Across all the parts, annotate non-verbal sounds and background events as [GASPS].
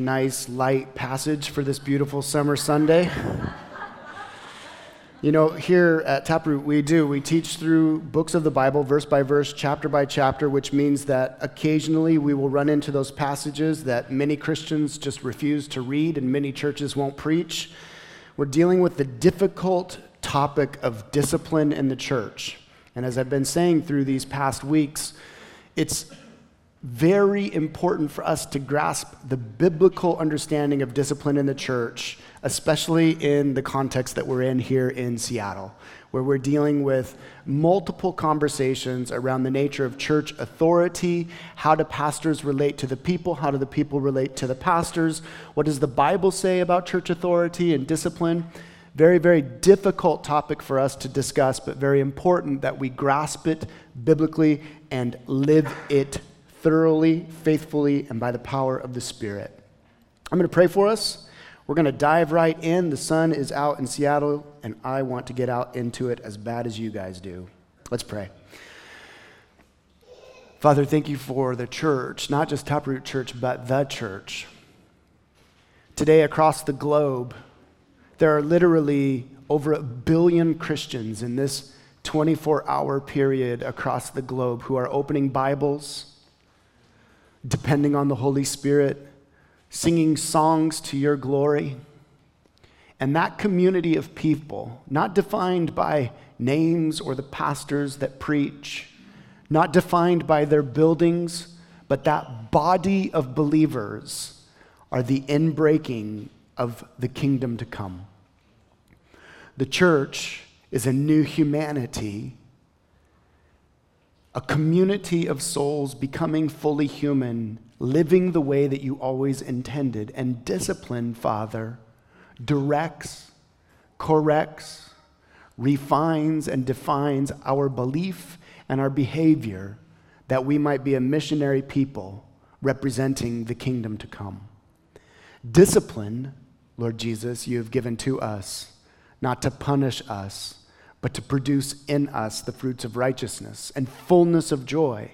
nice, light passage for this beautiful summer Sunday. You know, here at Taproot, we do. We teach through books of the Bible, verse by verse, chapter by chapter, which means that occasionally we will run into those passages that many Christians just refuse to read and many churches won't preach. We're dealing with the difficult topic of discipline in the church. And as I've been saying through these past weeks, it's very important for us to grasp the biblical understanding of discipline in the church, especially in the context that we're in here in Seattle, where we're dealing with multiple conversations around the nature of church authority. How do pastors relate to the people? How do the people relate to the pastors? What does the Bible say about church authority and discipline? Very, very difficult topic for us to discuss, but very important that we grasp it biblically and live it thoroughly, faithfully, and by the power of the Spirit. I'm going to pray for us. We're going to dive right in. The sun is out in Seattle, and I want to get out into it as bad as you guys do. Let's pray. Father, thank you for the church, not just Taproot Church, but the church. Today, across the globe, there are literally over a billion Christians in this 24 hour period across the globe who are opening Bibles depending on the Holy Spirit, singing songs to your glory. And that community of people, not defined by names or the pastors that preach, not defined by their buildings, but that body of believers are the inbreaking of the kingdom to come. The church is a new humanity a community of souls becoming fully human, living the way that you always intended. And discipline, Father, directs, corrects, refines, and defines our belief and our behavior that we might be a missionary people representing the kingdom to come. Discipline, Lord Jesus, you have given to us, not to punish us but to produce in us the fruits of righteousness and fullness of joy.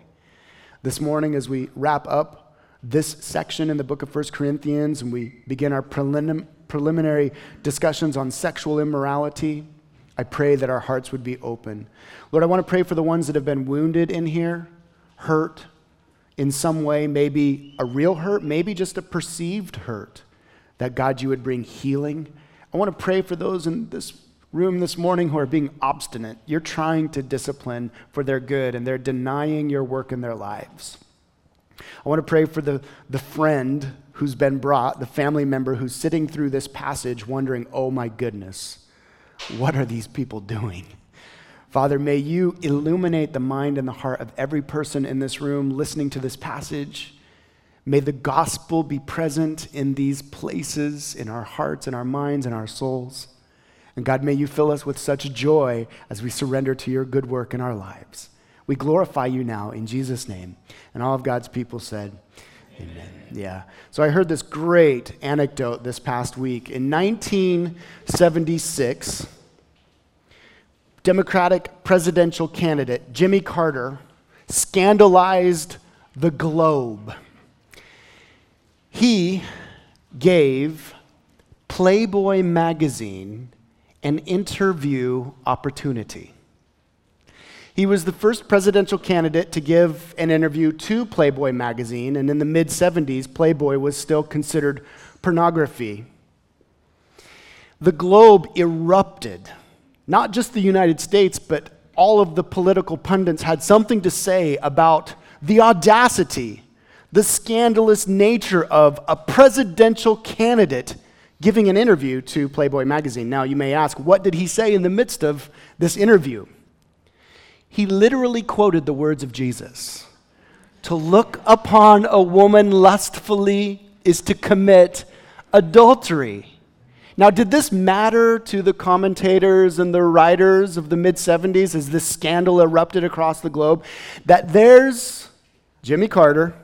This morning, as we wrap up this section in the book of 1 Corinthians and we begin our prelim- preliminary discussions on sexual immorality, I pray that our hearts would be open. Lord, I want to pray for the ones that have been wounded in here, hurt in some way, maybe a real hurt, maybe just a perceived hurt, that God, you would bring healing. I want to pray for those in this room this morning who are being obstinate. You're trying to discipline for their good, and they're denying your work in their lives. I want to pray for the, the friend who's been brought, the family member who's sitting through this passage wondering, oh my goodness, what are these people doing? Father, may you illuminate the mind and the heart of every person in this room listening to this passage. May the gospel be present in these places, in our hearts, in our minds, in our souls. And God, may you fill us with such joy as we surrender to your good work in our lives. We glorify you now in Jesus' name. And all of God's people said, Amen. Amen. Yeah. So I heard this great anecdote this past week. In 1976, Democratic presidential candidate Jimmy Carter scandalized the globe. He gave Playboy magazine an interview opportunity. He was the first presidential candidate to give an interview to Playboy magazine, and in the mid 70s, Playboy was still considered pornography. The globe erupted. Not just the United States, but all of the political pundits had something to say about the audacity, the scandalous nature of a presidential candidate giving an interview to Playboy magazine. Now, you may ask, what did he say in the midst of this interview? He literally quoted the words of Jesus To look upon a woman lustfully is to commit adultery. Now, did this matter to the commentators and the writers of the mid 70s as this scandal erupted across the globe? That there's Jimmy Carter,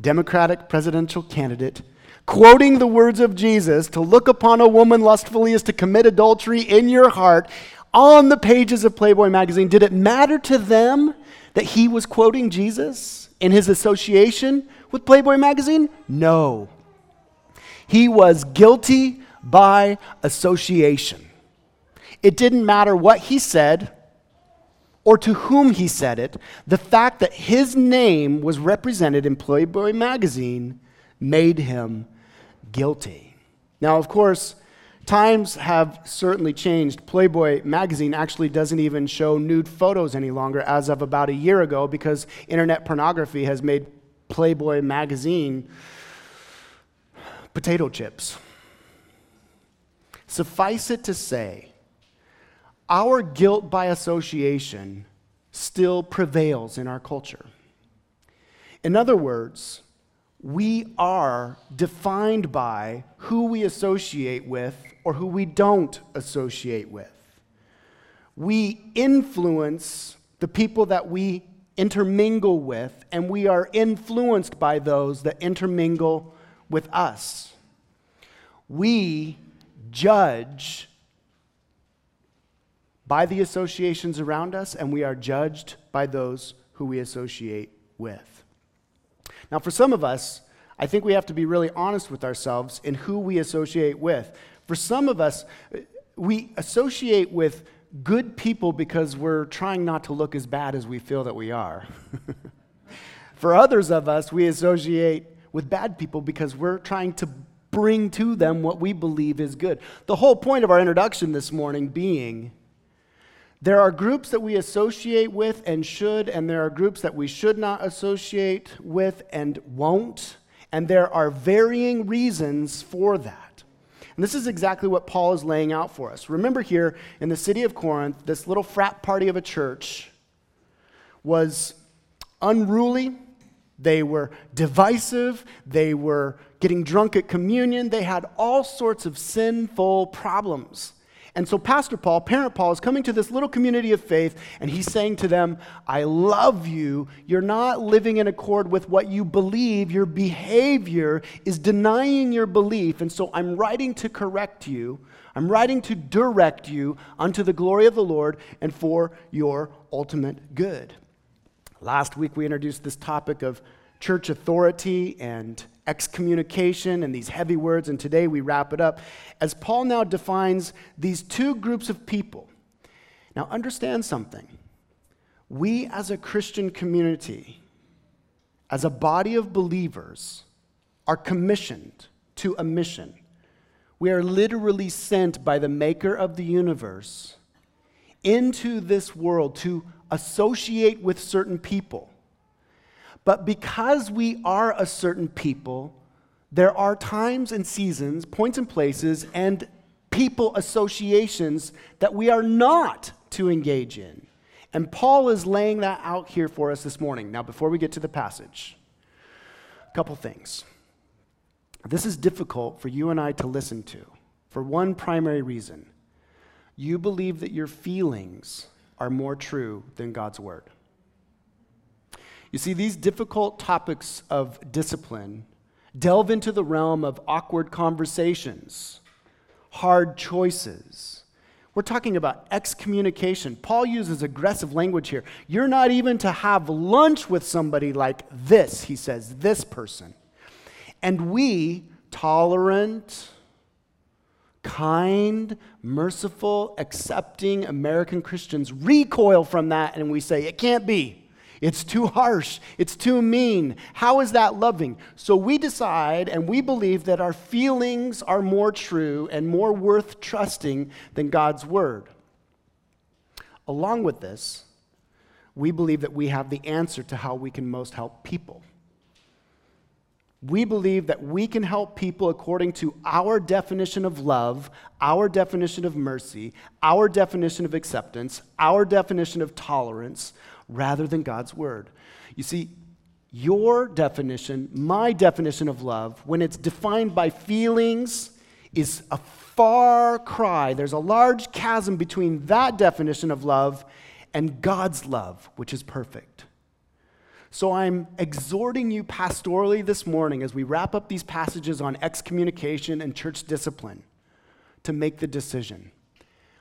Democratic presidential candidate, quoting the words of Jesus to look upon a woman lustfully is to commit adultery in your heart on the pages of Playboy magazine. Did it matter to them that he was quoting Jesus in his association with Playboy magazine? No. He was guilty by association. It didn't matter what he said or to whom he said it, the fact that his name was represented in Playboy magazine made him guilty. Now, of course, times have certainly changed. Playboy magazine actually doesn't even show nude photos any longer as of about a year ago because internet pornography has made Playboy magazine potato chips. Suffice it to say, our guilt by association still prevails in our culture. In other words, we are defined by who we associate with or who we don't associate with. We influence the people that we intermingle with, and we are influenced by those that intermingle with us. We judge by the associations around us, and we are judged by those who we associate with. Now, for some of us, I think we have to be really honest with ourselves in who we associate with. For some of us, we associate with good people because we're trying not to look as bad as we feel that we are. [LAUGHS] For others of us, we associate with bad people because we're trying to bring to them what we believe is good. The whole point of our introduction this morning being there are groups that we associate with and should, and there are groups that we should not associate with and won't. And there are varying reasons for that. And this is exactly what Paul is laying out for us. Remember, here in the city of Corinth, this little frat party of a church was unruly. They were divisive. They were getting drunk at communion. They had all sorts of sinful problems. And so, Pastor Paul, Parent Paul, is coming to this little community of faith, and he's saying to them, I love you. You're not living in accord with what you believe. Your behavior is denying your belief. And so, I'm writing to correct you. I'm writing to direct you unto the glory of the Lord and for your ultimate good. Last week, we introduced this topic of church authority and excommunication and these heavy words, and today we wrap it up as Paul now defines these two groups of people. Now, understand something. We, as a Christian community, as a body of believers, are commissioned to a mission. We are literally sent by the maker of the universe into this world to associate with certain people but because we are a certain people, there are times and seasons, points and places, and people associations that we are not to engage in. And Paul is laying that out here for us this morning. Now, before we get to the passage, a couple things. This is difficult for you and I to listen to for one primary reason. You believe that your feelings are more true than God's word. You see, these difficult topics of discipline delve into the realm of awkward conversations, hard choices. We're talking about excommunication. Paul uses aggressive language here. You're not even to have lunch with somebody like this, he says, this person. And we, tolerant, kind, merciful, accepting American Christians, recoil from that and we say, it can't be. It's too harsh. It's too mean. How is that loving? So we decide and we believe that our feelings are more true and more worth trusting than God's word. Along with this, we believe that we have the answer to how we can most help people. We believe that we can help people according to our definition of love, our definition of mercy, our definition of acceptance, our definition of tolerance, rather than God's word. You see, your definition, my definition of love, when it's defined by feelings, is a far cry. There's a large chasm between that definition of love and God's love, which is perfect. So I'm exhorting you pastorally this morning as we wrap up these passages on excommunication and church discipline to make the decision.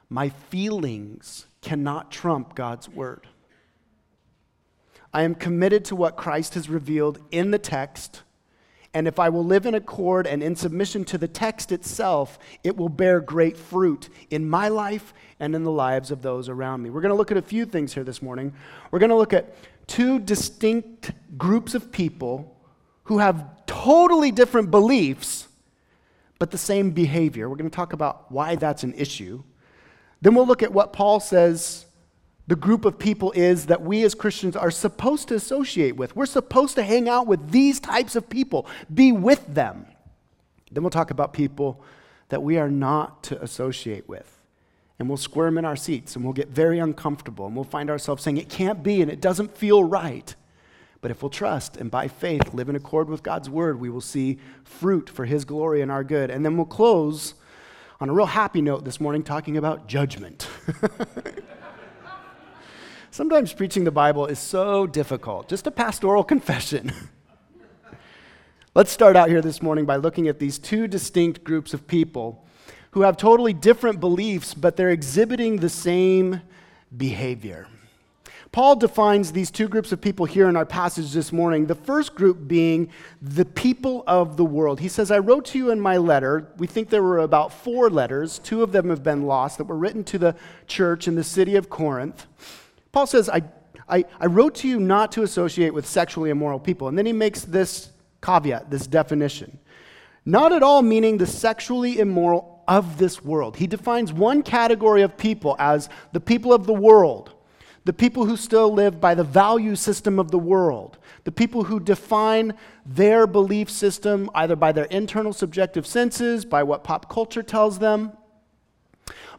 My feelings cannot trump God's word. I am committed to what Christ has revealed in the text And if I will live in accord and in submission to the text itself, it will bear great fruit in my life and in the lives of those around me. We're going to look at a few things here this morning. We're going to look at two distinct groups of people who have totally different beliefs, but the same behavior. We're going to talk about why that's an issue. Then we'll look at what Paul says the group of people is that we as Christians are supposed to associate with. We're supposed to hang out with these types of people, be with them. Then we'll talk about people that we are not to associate with. And we'll squirm in our seats and we'll get very uncomfortable and we'll find ourselves saying, It can't be and it doesn't feel right. But if we'll trust and by faith live in accord with God's word, we will see fruit for his glory and our good. And then we'll close on a real happy note this morning talking about judgment. [LAUGHS] Sometimes preaching the Bible is so difficult. Just a pastoral [LAUGHS] confession. Let's start out here this morning by looking at these two distinct groups of people who have totally different beliefs, but they're exhibiting the same behavior. Paul defines these two groups of people here in our passage this morning. The first group being the people of the world. He says, I wrote to you in my letter. We think there were about four letters. Two of them have been lost that were written to the church in the city of Corinth. Paul says, I, I, I wrote to you not to associate with sexually immoral people. And then he makes this caveat, this definition. Not at all meaning the sexually immoral of this world. He defines one category of people as the people of the world, the people who still live by the value system of the world, the people who define their belief system either by their internal subjective senses, by what pop culture tells them,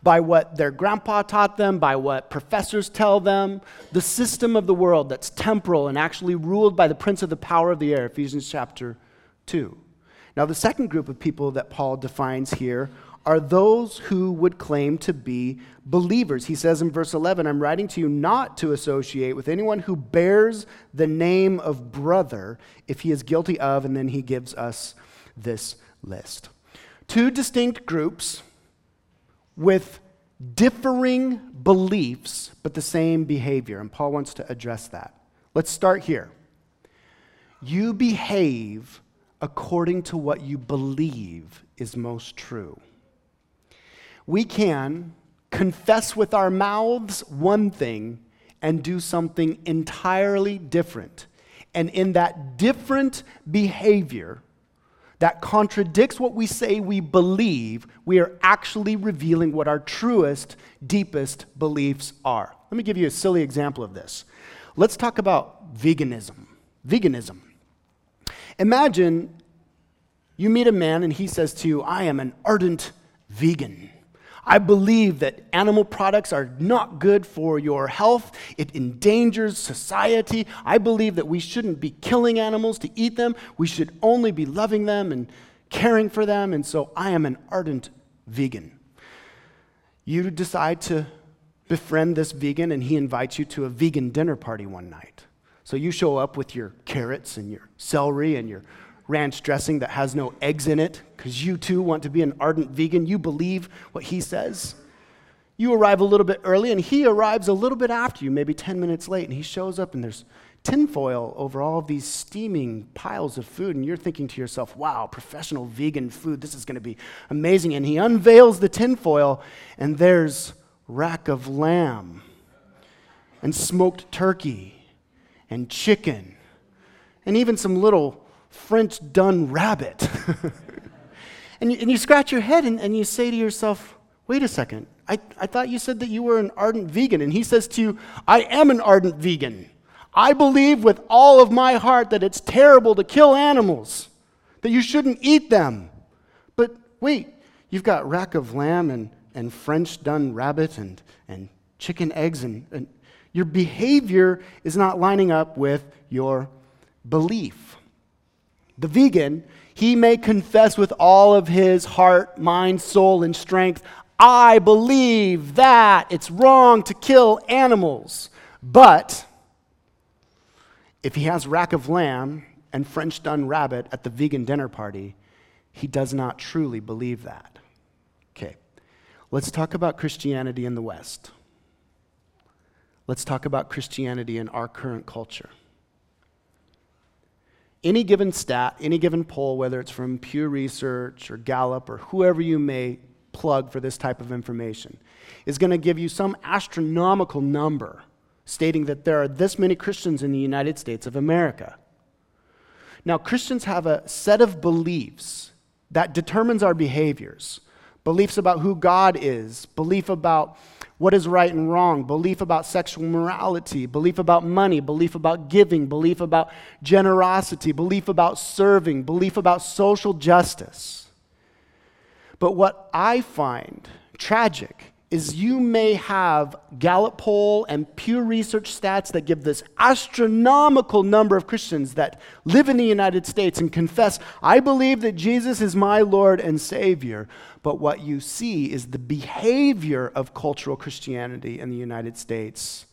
by what their grandpa taught them, by what professors tell them, the system of the world that's temporal and actually ruled by the prince of the power of the air, Ephesians chapter 2. Now, the second group of people that Paul defines here are those who would claim to be believers. He says in verse 11, I'm writing to you not to associate with anyone who bears the name of brother if he is guilty of, and then he gives us this list. Two distinct groups with differing beliefs, but the same behavior. And Paul wants to address that. Let's start here. You behave according to what you believe is most true. We can confess with our mouths one thing and do something entirely different. And in that different behavior, that contradicts what we say we believe, we are actually revealing what our truest, deepest beliefs are. Let me give you a silly example of this. Let's talk about veganism. Veganism. Imagine you meet a man and he says to you, I am an ardent vegan. I believe that animal products are not good for your health. It endangers society. I believe that we shouldn't be killing animals to eat them. We should only be loving them and caring for them. And so I am an ardent vegan. You decide to befriend this vegan, and he invites you to a vegan dinner party one night. So you show up with your carrots and your celery and your ranch dressing that has no eggs in it because you too want to be an ardent vegan. You believe what he says. You arrive a little bit early, and he arrives a little bit after you, maybe 10 minutes late, and he shows up, and there's tinfoil over all of these steaming piles of food, and you're thinking to yourself, wow, professional vegan food, this is going to be amazing. And he unveils the tinfoil, and there's rack of lamb, and smoked turkey, and chicken, and even some little French done rabbit. [LAUGHS] and, you, and you scratch your head and, and you say to yourself, wait a second, I, I thought you said that you were an ardent vegan. And he says to you, I am an ardent vegan. I believe with all of my heart that it's terrible to kill animals, that you shouldn't eat them. But wait, you've got rack of lamb and, and French done rabbit and, and chicken eggs, and, and your behavior is not lining up with your belief the vegan, he may confess with all of his heart, mind, soul, and strength, I believe that it's wrong to kill animals. But if he has rack of lamb and French done rabbit at the vegan dinner party, he does not truly believe that. Okay, let's talk about Christianity in the West. Let's talk about Christianity in our current culture. Any given stat, any given poll, whether it's from Pew Research or Gallup or whoever you may plug for this type of information, is going to give you some astronomical number stating that there are this many Christians in the United States of America. Now, Christians have a set of beliefs that determines our behaviors beliefs about who God is, belief about what is right and wrong, belief about sexual morality, belief about money, belief about giving, belief about generosity, belief about serving, belief about social justice. But what I find tragic is you may have Gallup poll and Pew Research stats that give this astronomical number of Christians that live in the United States and confess, I believe that Jesus is my Lord and Savior. But what you see is the behavior of cultural Christianity in the United States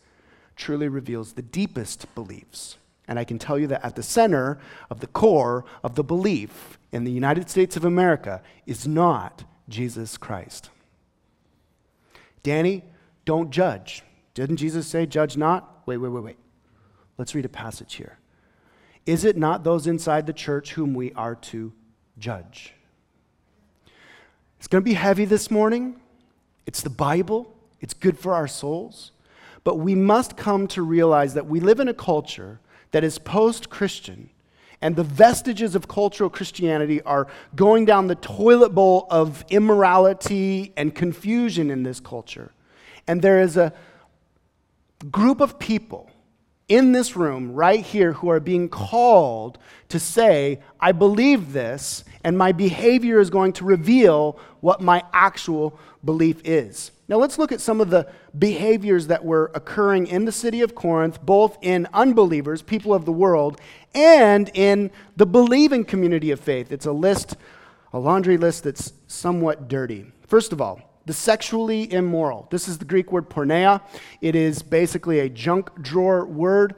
truly reveals the deepest beliefs. And I can tell you that at the center of the core of the belief in the United States of America is not Jesus Christ. Danny, don't judge. Didn't Jesus say, judge not? Wait, wait, wait, wait. Let's read a passage here. Is it not those inside the church whom we are to judge? It's going to be heavy this morning. It's the Bible, it's good for our souls. But we must come to realize that we live in a culture that is post Christian and the vestiges of cultural Christianity are going down the toilet bowl of immorality and confusion in this culture. And there is a group of people in this room right here who are being called to say, I believe this, and my behavior is going to reveal what my actual belief is. Now, let's look at some of the behaviors that were occurring in the city of Corinth, both in unbelievers, people of the world, and in the believing community of faith. It's a list, a laundry list that's somewhat dirty. First of all, the sexually immoral. This is the Greek word porneia. It is basically a junk drawer word.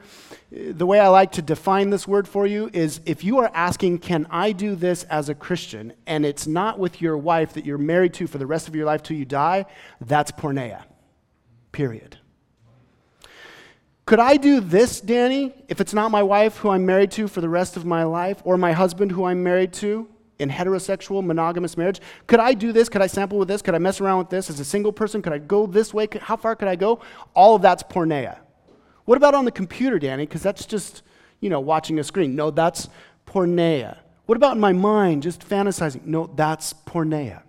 The way I like to define this word for you is if you are asking, Can I do this as a Christian? and it's not with your wife that you're married to for the rest of your life till you die, that's porneia. Period. Could I do this, Danny, if it's not my wife who I'm married to for the rest of my life, or my husband who I'm married to? In heterosexual monogamous marriage? Could I do this? Could I sample with this? Could I mess around with this as a single person? Could I go this way? How far could I go? All of that's porneia. What about on the computer, Danny? Because that's just, you know, watching a screen. No, that's porneia. What about in my mind, just fantasizing? No, that's porneia.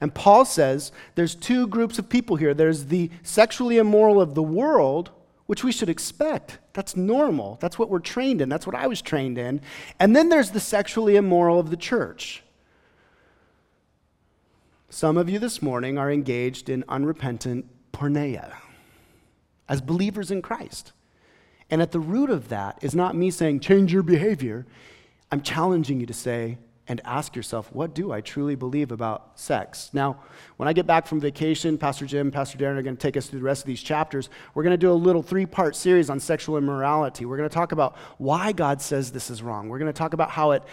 And Paul says there's two groups of people here. There's the sexually immoral of the world, which we should expect. That's normal. That's what we're trained in. That's what I was trained in. And then there's the sexually immoral of the church. Some of you this morning are engaged in unrepentant porneia as believers in Christ. And at the root of that is not me saying, change your behavior. I'm challenging you to say, and ask yourself, what do I truly believe about sex? Now, when I get back from vacation, Pastor Jim, Pastor Darren are going to take us through the rest of these chapters. We're going to do a little three part series on sexual immorality. We're going to talk about why God says this is wrong. We're going to talk about how it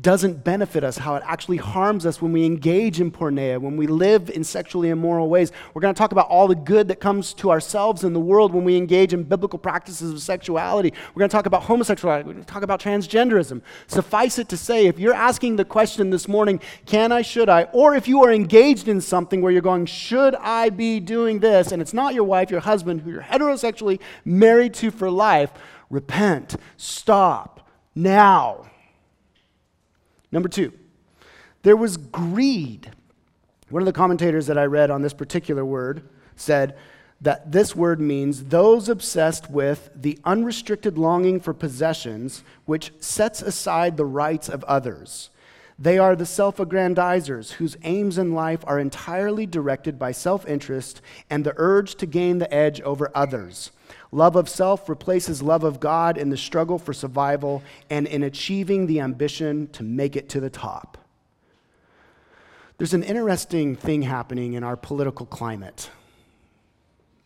doesn't benefit us, how it actually harms us when we engage in porneia, when we live in sexually immoral ways. We're going to talk about all the good that comes to ourselves and the world when we engage in biblical practices of sexuality. We're going to talk about homosexuality. We're going to talk about transgenderism. Suffice it to say, if you're asking the question this morning, can I, should I, or if you are engaged in something where you're going, should I be doing this, and it's not your wife, your husband, who you're heterosexually married to for life, repent, stop, now. Number two, there was greed. One of the commentators that I read on this particular word said that this word means those obsessed with the unrestricted longing for possessions which sets aside the rights of others. They are the self aggrandizers whose aims in life are entirely directed by self interest and the urge to gain the edge over others. Love of self replaces love of God in the struggle for survival and in achieving the ambition to make it to the top. There's an interesting thing happening in our political climate.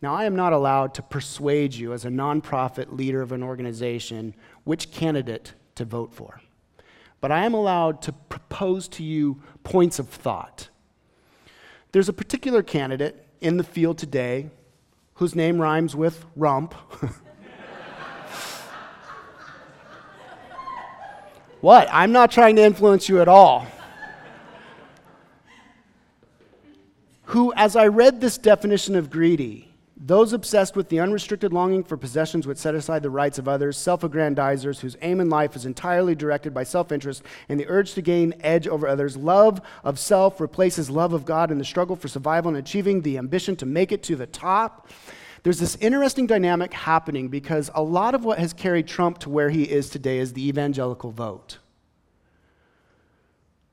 Now, I am not allowed to persuade you as a nonprofit leader of an organization which candidate to vote for, but I am allowed to propose to you points of thought. There's a particular candidate in the field today whose name rhymes with rump. [LAUGHS] What? I'm not trying to influence you at all. Who, as I read this definition of greedy, those obsessed with the unrestricted longing for possessions which set aside the rights of others, self aggrandizers whose aim in life is entirely directed by self interest and the urge to gain edge over others, love of self replaces love of God in the struggle for survival and achieving the ambition to make it to the top. There's this interesting dynamic happening because a lot of what has carried Trump to where he is today is the evangelical vote.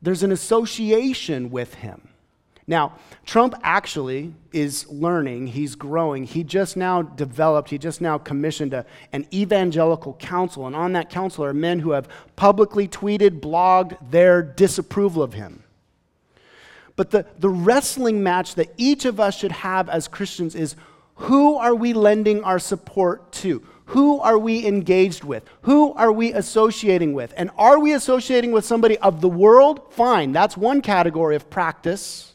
There's an association with him. Now, Trump actually is learning, he's growing. He just now developed, he just now commissioned a, an evangelical council, and on that council are men who have publicly tweeted, blogged their disapproval of him. But the, the wrestling match that each of us should have as Christians is who are we lending our support to? Who are we engaged with? Who are we associating with? And are we associating with somebody of the world? Fine, that's one category of practice.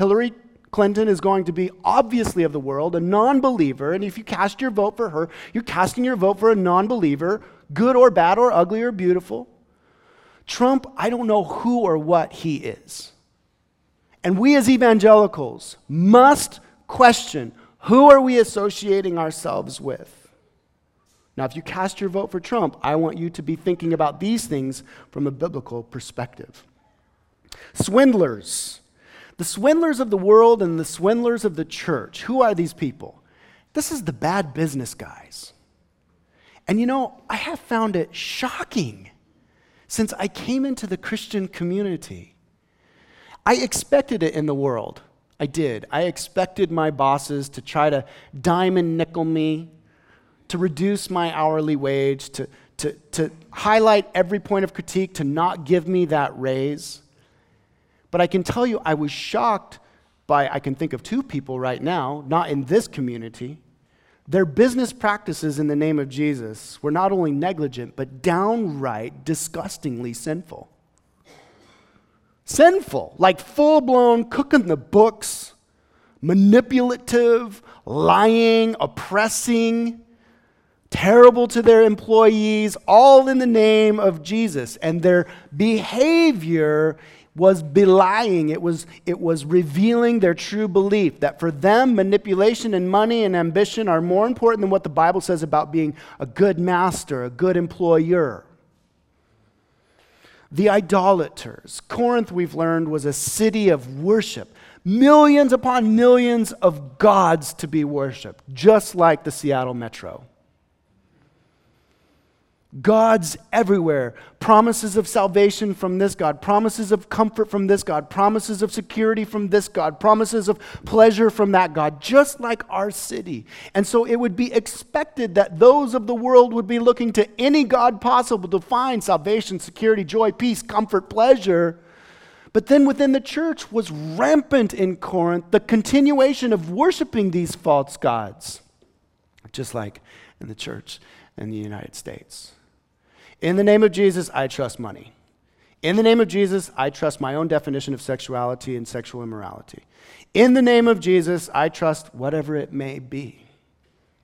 Hillary Clinton is going to be obviously of the world, a non believer, and if you cast your vote for her, you're casting your vote for a non believer, good or bad or ugly or beautiful. Trump, I don't know who or what he is. And we as evangelicals must question who are we associating ourselves with? Now, if you cast your vote for Trump, I want you to be thinking about these things from a biblical perspective. Swindlers. The swindlers of the world and the swindlers of the church. Who are these people? This is the bad business guys. And you know, I have found it shocking since I came into the Christian community. I expected it in the world. I did. I expected my bosses to try to diamond nickel me, to reduce my hourly wage, to, to, to highlight every point of critique, to not give me that raise. But I can tell you, I was shocked by, I can think of two people right now, not in this community. Their business practices in the name of Jesus were not only negligent, but downright disgustingly sinful sinful, like full blown cooking the books, manipulative, lying, oppressing, terrible to their employees, all in the name of Jesus. And their behavior was belying, it was, it was revealing their true belief that for them, manipulation and money and ambition are more important than what the Bible says about being a good master, a good employer the idolaters. Corinth, we've learned, was a city of worship. Millions upon millions of gods to be worshiped, just like the Seattle Metro. Gods everywhere. Promises of salvation from this God, promises of comfort from this God, promises of security from this God, promises of pleasure from that God, just like our city. And so it would be expected that those of the world would be looking to any God possible to find salvation, security, joy, peace, comfort, pleasure. But then within the church was rampant in Corinth the continuation of worshiping these false gods, just like in the church in the United States. In the name of Jesus, I trust money. In the name of Jesus, I trust my own definition of sexuality and sexual immorality. In the name of Jesus, I trust whatever it may be.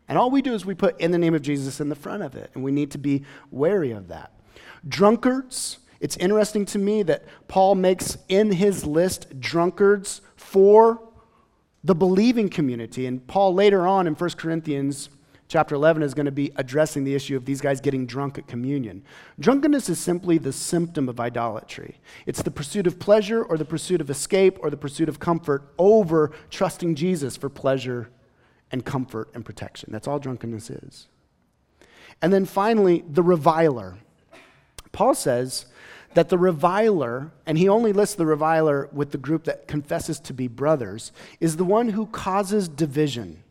And all we do is we put in the name of Jesus in the front of it, and we need to be wary of that. Drunkards, it's interesting to me that Paul makes in his list drunkards for the believing community. And Paul later on in 1 Corinthians chapter 11 is going to be addressing the issue of these guys getting drunk at communion. Drunkenness is simply the symptom of idolatry. It's the pursuit of pleasure or the pursuit of escape or the pursuit of comfort over trusting Jesus for pleasure and comfort and protection. That's all drunkenness is. And then finally, the reviler. Paul says that the reviler, and he only lists the reviler with the group that confesses to be brothers, is the one who causes division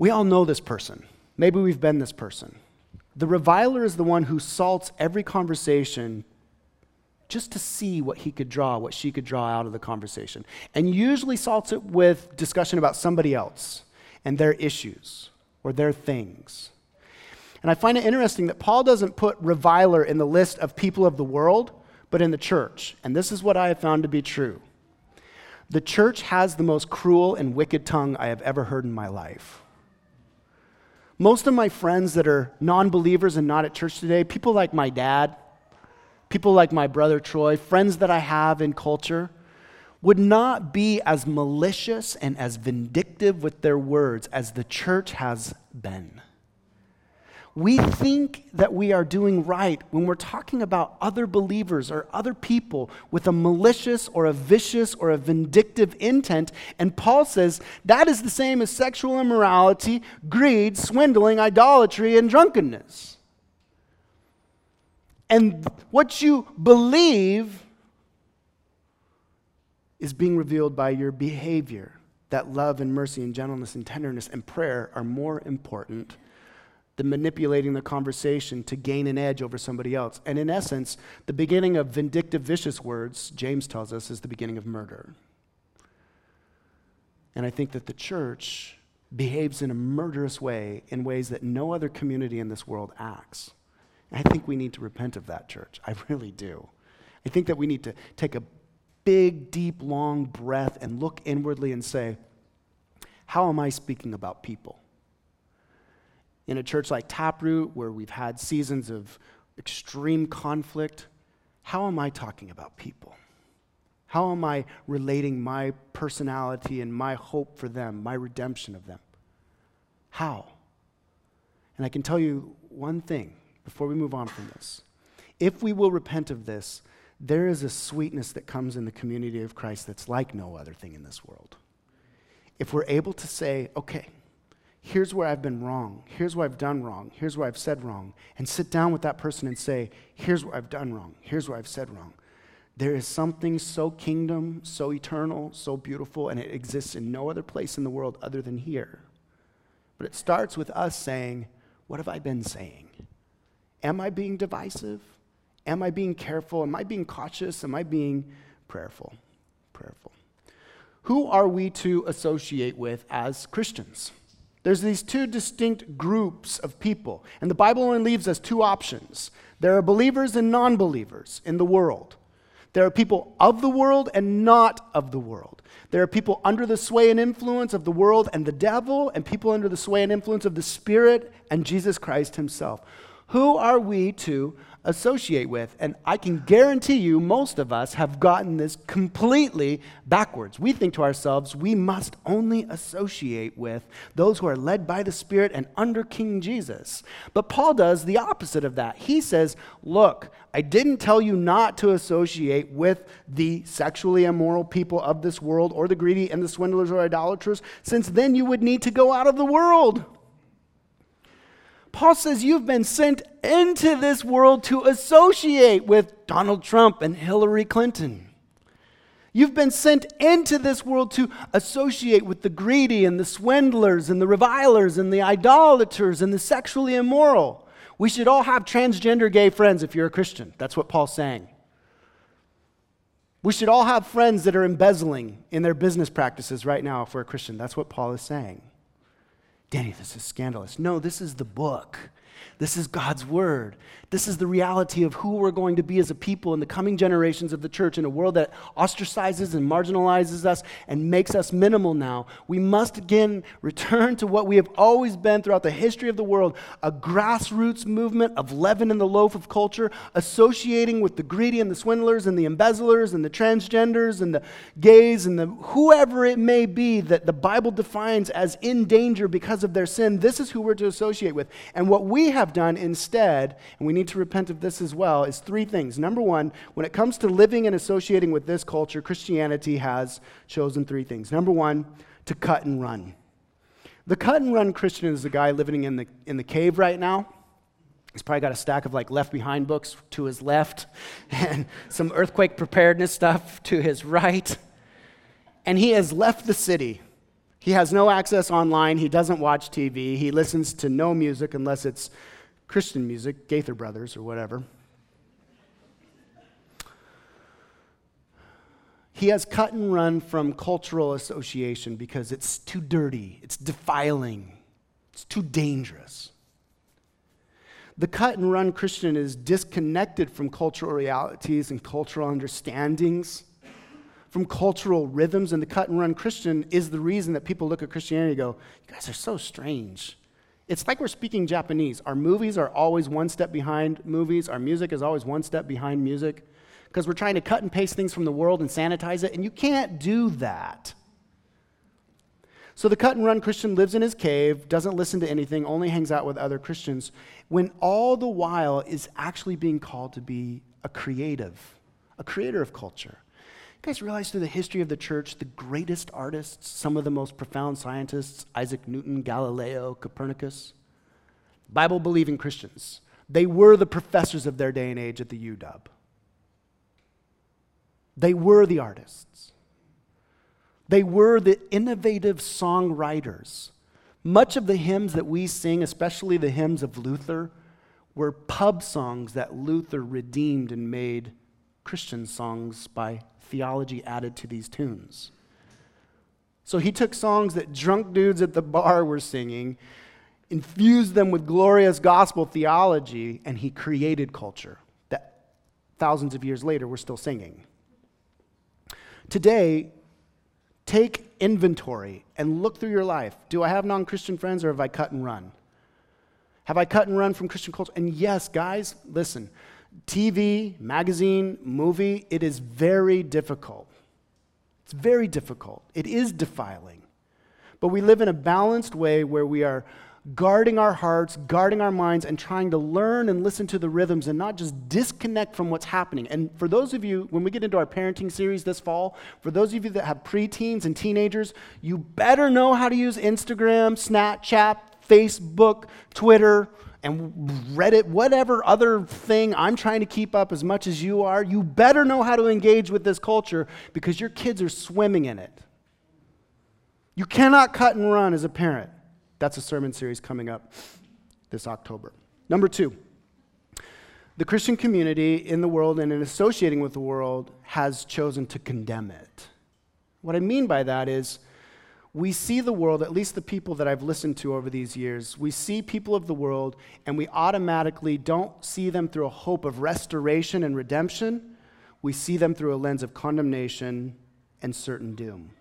we all know this person. Maybe we've been this person. The reviler is the one who salts every conversation just to see what he could draw, what she could draw out of the conversation. And usually salts it with discussion about somebody else and their issues or their things. And I find it interesting that Paul doesn't put reviler in the list of people of the world, but in the church. And this is what I have found to be true. The church has the most cruel and wicked tongue I have ever heard in my life. Most of my friends that are non believers and not at church today, people like my dad, people like my brother Troy, friends that I have in culture, would not be as malicious and as vindictive with their words as the church has been. We think that we are doing right when we're talking about other believers or other people with a malicious or a vicious or a vindictive intent. And Paul says that is the same as sexual immorality, greed, swindling, idolatry, and drunkenness. And what you believe is being revealed by your behavior. That love and mercy and gentleness and tenderness and prayer are more important than manipulating the conversation to gain an edge over somebody else. And in essence, the beginning of vindictive, vicious words, James tells us, is the beginning of murder. And I think that the church behaves in a murderous way in ways that no other community in this world acts. I think we need to repent of that, church. I [LAUGHS] really do. I think that we need to take a big, deep, long breath and look inwardly and say, How am I speaking about people? In a church like Taproot, where we've had seasons of extreme conflict, how am I talking about people? How am I relating my personality and my hope for them, my redemption of them? How? And I can tell you one thing before we move on from this. If we will repent of this, there is a sweetness that comes in the community of Christ that's like no other thing in this world. If we're able to say, okay, here's where I've been wrong, here's where I've done wrong, here's where I've said wrong, and sit down with that person and say, here's where I've done wrong, here's where I've said wrong. There is something so kingdom, so eternal, so beautiful, and it exists in no other place in the world other than here. But it starts with us saying, What have I been saying? Am I being divisive? Am I being careful? Am I being cautious? Am I being prayerful? Prayerful. Who are we to associate with as Christians? There's these two distinct groups of people, and the Bible only leaves us two options. There are believers and non believers in the world. There are people of the world and not of the world. There are people under the sway and influence of the world and the devil, and people under the sway and influence of the Spirit and Jesus Christ Himself. Who are we to associate with. And I can guarantee you, most of us have gotten this completely backwards. We think to ourselves, we must only associate with those who are led by the Spirit and under King Jesus. But Paul does the opposite of that. He says, Look, I didn't tell you not to associate with the sexually immoral people of this world or the greedy and the swindlers or idolaters, since then you would need to go out of the world. Paul says you've been sent into this world to associate with Donald Trump and Hillary Clinton. You've been sent into this world to associate with the greedy and the swindlers and the revilers and the idolaters and the sexually immoral. We should all have transgender gay friends if you're a Christian. That's what Paul's saying. We should all have friends that are embezzling in their business practices right now if we're a Christian. That's what Paul is saying. Danny, this is scandalous. No, this is the book. This is God's word. This is the reality of who we're going to be as a people in the coming generations of the church in a world that ostracizes and marginalizes us and makes us minimal now. We must again return to what we have always been throughout the history of the world a grassroots movement of leaven in the loaf of culture, associating with the greedy and the swindlers and the embezzlers and the transgenders and the gays and the whoever it may be that the Bible defines as in danger because of their sin. This is who we're to associate with. And what we have done instead, and we need to repent of this as well, is three things. Number one, when it comes to living and associating with this culture, Christianity has chosen three things. Number one, to cut and run. The cut and run Christian is the guy living in the, in the cave right now. He's probably got a stack of like left behind books to his left [LAUGHS] and some earthquake preparedness stuff to his right. And he has left the city. He has no access online. He doesn't watch TV. He listens to no music unless it's Christian music, Gaither Brothers or whatever. He has cut and run from cultural association because it's too dirty, it's defiling, it's too dangerous. The cut and run Christian is disconnected from cultural realities and cultural understandings, from cultural rhythms, and the cut and run Christian is the reason that people look at Christianity and go, You guys are so strange. It's like we're speaking Japanese. Our movies are always one step behind movies, our music is always one step behind music because we're trying to cut and paste things from the world and sanitize it, and you can't do that. So the cut and run Christian lives in his cave, doesn't listen to anything, only hangs out with other Christians, when all the while is actually being called to be a creative, a creator of culture. You guys realize through the history of the church, the greatest artists, some of the most profound scientists, Isaac Newton, Galileo, Copernicus, Bible believing Christians, they were the professors of their day and age at the UW. They were the artists. They were the innovative songwriters. Much of the hymns that we sing, especially the hymns of Luther, were pub songs that Luther redeemed and made Christian songs by theology added to these tunes. So he took songs that drunk dudes at the bar were singing, infused them with glorious gospel theology, and he created culture that thousands of years later we're still singing. Today, take inventory and look through your life. Do I have non Christian friends or have I cut and run? Have I cut and run from Christian culture? And yes, guys, listen TV, magazine, movie, it is very difficult. It's very difficult. It is defiling. But we live in a balanced way where we are guarding our hearts, guarding our minds, and trying to learn and listen to the rhythms and not just disconnect from what's happening. And for those of you, when we get into our parenting series this fall, for those of you that have preteens and teenagers, you better know how to use Instagram, Snapchat, Facebook, Twitter, and Reddit, whatever other thing I'm trying to keep up as much as you are. You better know how to engage with this culture because your kids are swimming in it. You cannot cut and run as a parent. That's a sermon series coming up this October. Number two, the Christian community in the world and in associating with the world has chosen to condemn it. What I mean by that is, we see the world, at least the people that I've listened to over these years, we see people of the world and we automatically don't see them through a hope of restoration and redemption. We see them through a lens of condemnation and certain doom.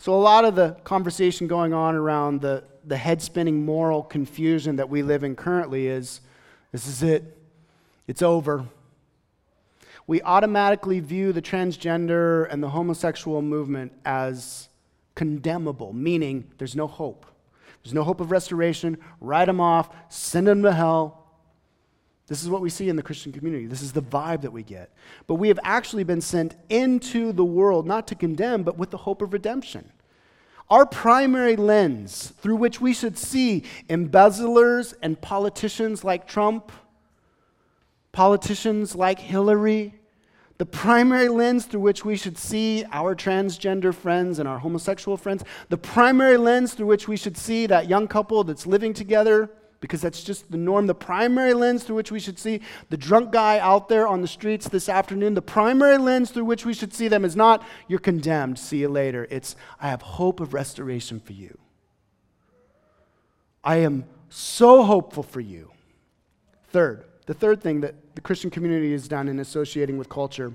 So, a lot of the conversation going on around the, the head spinning moral confusion that we live in currently is this is it, it's over. We automatically view the transgender and the homosexual movement as condemnable, meaning there's no hope. There's no hope of restoration. Write them off, send them to hell. This is what we see in the Christian community. This is the vibe that we get. But we have actually been sent into the world not to condemn, but with the hope of redemption. Our primary lens through which we should see embezzlers and politicians like Trump, politicians like Hillary, the primary lens through which we should see our transgender friends and our homosexual friends, the primary lens through which we should see that young couple that's living together because that's just the norm. The primary lens through which we should see the drunk guy out there on the streets this afternoon, the primary lens through which we should see them is not, you're condemned, see you later. It's, I have hope of restoration for you. I am so hopeful for you. Third, the third thing that the Christian community has done in associating with culture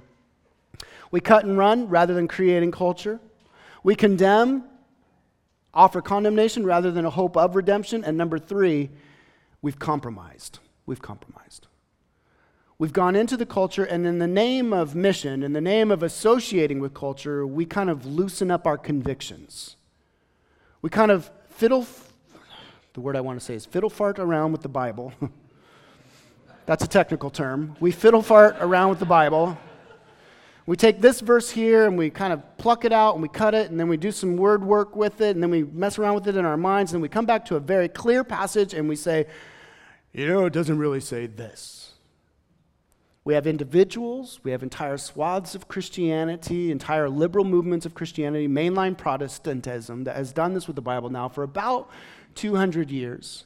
we cut and run rather than creating culture. We condemn, offer condemnation rather than a hope of redemption. And number three, we've compromised. We've compromised. We've gone into the culture, and in the name of mission, in the name of associating with culture, we kind of loosen up our convictions. We kind of fiddle, the word I want to say is fiddle fart around with the Bible. [LAUGHS] That's a technical term. We fiddle fart around with the Bible. We take this verse here and we kind of pluck it out and we cut it and then we do some word work with it and then we mess around with it in our minds and we come back to a very clear passage and we say, you know, it doesn't really say this. We have individuals, we have entire swaths of Christianity, entire liberal movements of Christianity, mainline Protestantism that has done this with the Bible now for about 200 years.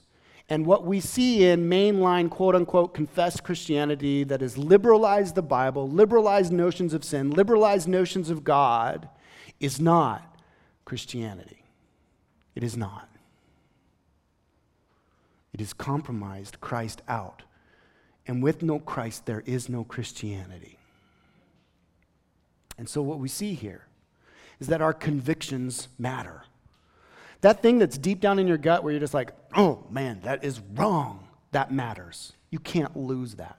And what we see in mainline, quote unquote, confessed Christianity that has liberalized the Bible, liberalized notions of sin, liberalized notions of God, is not Christianity. It is not. It is compromised Christ out. And with no Christ, there is no Christianity. And so, what we see here is that our convictions matter. That thing that's deep down in your gut where you're just like, oh man, that is wrong, that matters. You can't lose that.